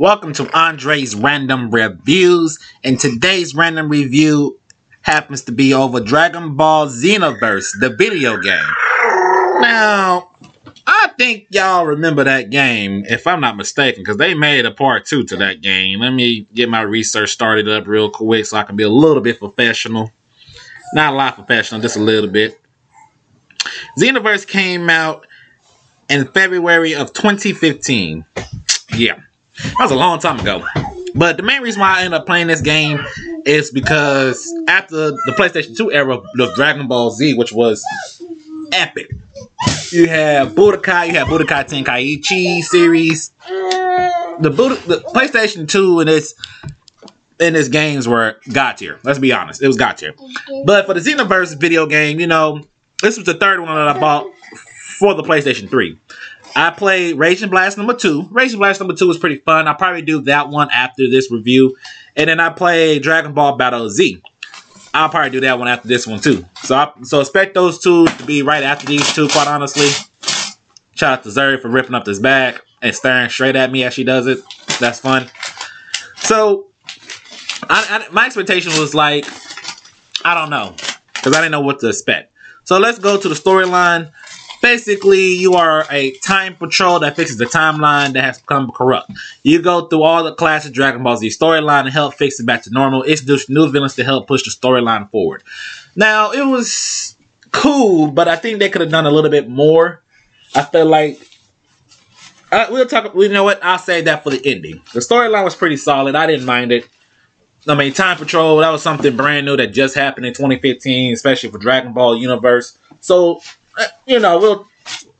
Welcome to Andre's Random Reviews, and today's random review happens to be over Dragon Ball Xenoverse, the video game. Now, I think y'all remember that game, if I'm not mistaken, because they made a part two to that game. Let me get my research started up real quick so I can be a little bit professional. Not a lot professional, just a little bit. Xenoverse came out in February of 2015. Yeah, that was a long time ago. But the main reason why I ended up playing this game is because after the PlayStation 2 era of Dragon Ball Z, which was epic, you have Budokai, you have Budokai Tenkaichi series. The, the PlayStation 2 and its in its games were god tier. Let's be honest, it was god tier. But for the Xenoverse video game, you know, this was the third one that I bought for the PlayStation 3. I played Raging Blast number two. Raging Blast number two was pretty fun. I'll probably do that one after this review. And then I played Dragon Ball Battle Z. I'll probably do that one after this one too. So I, so expect those two to be right after these two, quite honestly. Shout out to Zuri for ripping up this bag and staring straight at me as she does it. That's fun. So I, I, my expectation was like, I don't know. Because I didn't know what to expect. So let's go to the storyline. Basically, you are a time patrol that fixes the timeline that has become corrupt. You go through all the classic Dragon Ball Z storyline and help fix it back to normal. Introduce new villains to help push the storyline forward. Now, it was cool, but I think they could have done a little bit more. I feel like uh, we'll talk. You know what? I'll say that for the ending. The storyline was pretty solid. I didn't mind it. I mean, Time Patrol, that was something brand new that just happened in 2015, especially for Dragon Ball Universe. So, you know, we'll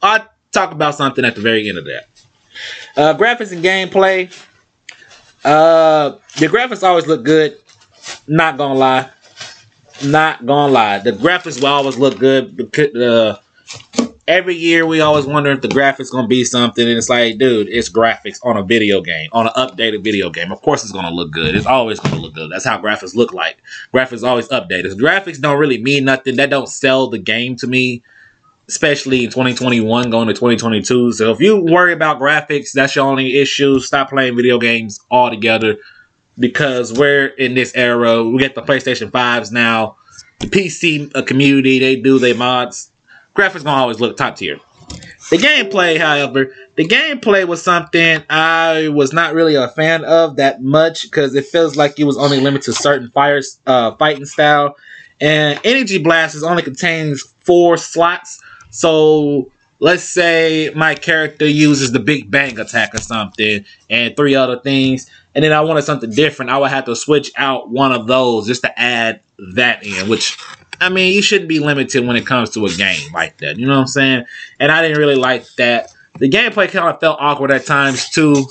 I'll talk about something at the very end of that. Uh, graphics and gameplay. Uh, the graphics always look good. Not gonna lie. Not gonna lie. The graphics will always look good. Uh, every year we always wonder if the graphics gonna be something, and it's like, dude, it's graphics on a video game, on an updated video game. Of course, it's gonna look good. It's always gonna look good. That's how graphics look like. Graphics always updated. Graphics don't really mean nothing. That don't sell the game to me, especially in 2021 going to 2022. So if you worry about graphics, that's your only issue. Stop playing video games altogether because we're in this era. We get the PlayStation 5s now. The PC community, they do their mods graphics gonna always look top tier. The gameplay, however, the gameplay was something I was not really a fan of that much because it feels like it was only limited to certain fires, uh, fighting style, and Energy Blasters only contains four slots. So let's say my character uses the Big Bang attack or something, and three other things, and then I wanted something different. I would have to switch out one of those just to add that in, which I mean, you shouldn't be limited when it comes to a game like that. You know what I'm saying? And I didn't really like that. The gameplay kind of felt awkward at times too.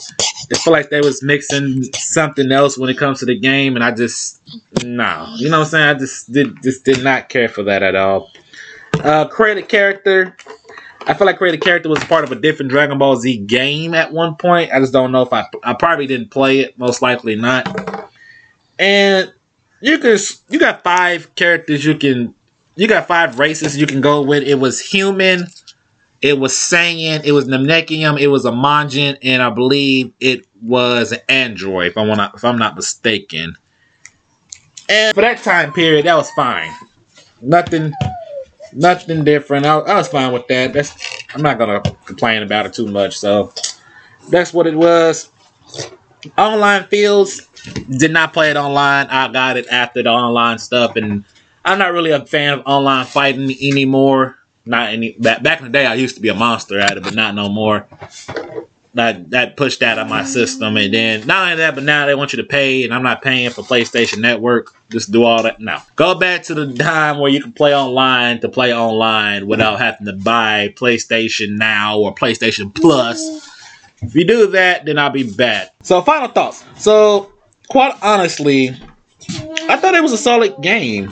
It felt like they was mixing something else when it comes to the game, and I just no. You know what I'm saying? I just did just did not care for that at all. Uh, created character. I feel like created character was part of a different Dragon Ball Z game at one point. I just don't know if I I probably didn't play it. Most likely not. And you can you got five characters you can you got five races you can go with. It was human, it was Saiyan, it was Namekian, it was a Majin, and I believe it was an android if I want if I'm not mistaken. And for that time period, that was fine. Nothing nothing different. I, I was fine with that. That's I'm not gonna complain about it too much. So that's what it was. Online fields did not play it online. I got it after the online stuff, and I'm not really a fan of online fighting anymore. Not any back back in the day, I used to be a monster at it, but not no more. That that pushed out of my system, and then not only that, but now they want you to pay, and I'm not paying for PlayStation Network. Just do all that now. Go back to the time where you can play online to play online without having to buy PlayStation Now or PlayStation Plus. If you do that, then I'll be bad. So final thoughts. So quite honestly, I thought it was a solid game.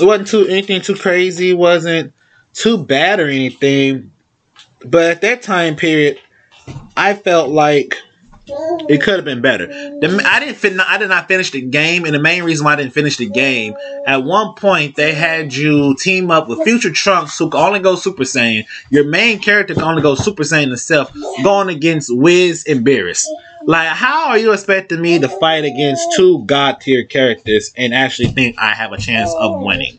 It wasn't too anything too crazy, wasn't too bad or anything. But at that time period, I felt like it could have been better. The, I didn't fin- I did not finish the game, and the main reason why I didn't finish the game, at one point they had you team up with Future Trunks, who can only go Super Saiyan. Your main character can only go Super Saiyan himself, going against Whis and Beerus. Like, how are you expecting me to fight against two god tier characters and actually think I have a chance of winning?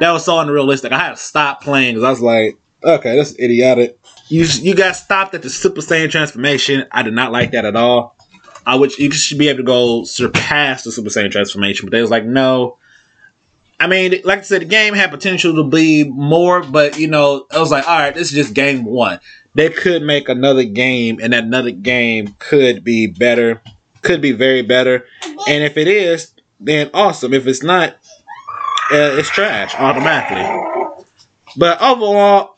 That was so unrealistic. I had to stop playing because I was like, okay, that's idiotic. You you got stopped at the Super Saiyan transformation. I did not like that at all. I wish you should be able to go surpass the Super Saiyan transformation, but they was like, no. I mean, like I said, the game had potential to be more, but you know, I was like, all right, this is just game one. They could make another game, and that another game could be better, could be very better. And if it is, then awesome. If it's not, uh, it's trash automatically. But overall,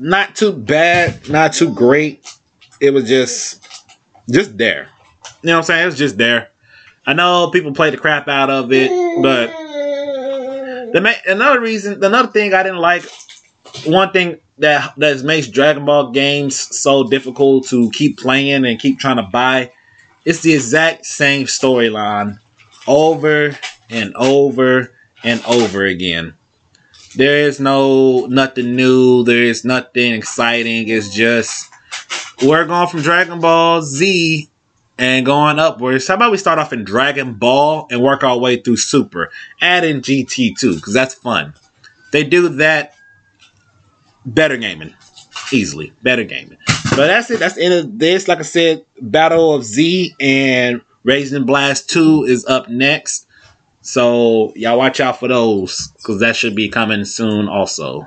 not too bad, not too great. It was just, just there. You know what I'm saying? It was just there. I know people play the crap out of it, but the ma- another reason, another thing I didn't like, one thing that that makes Dragon Ball games so difficult to keep playing and keep trying to buy, it's the exact same storyline over and over and over again. There is no nothing new. There is nothing exciting. It's just we're going from Dragon Ball Z and going upwards. How about we start off in Dragon Ball and work our way through Super? Add in GT too, because that's fun. They do that. Better gaming, easily better gaming. But that's it. That's the end of this. Like I said, Battle of Z and Raging Blast Two is up next. So y'all watch out for those because that should be coming soon also.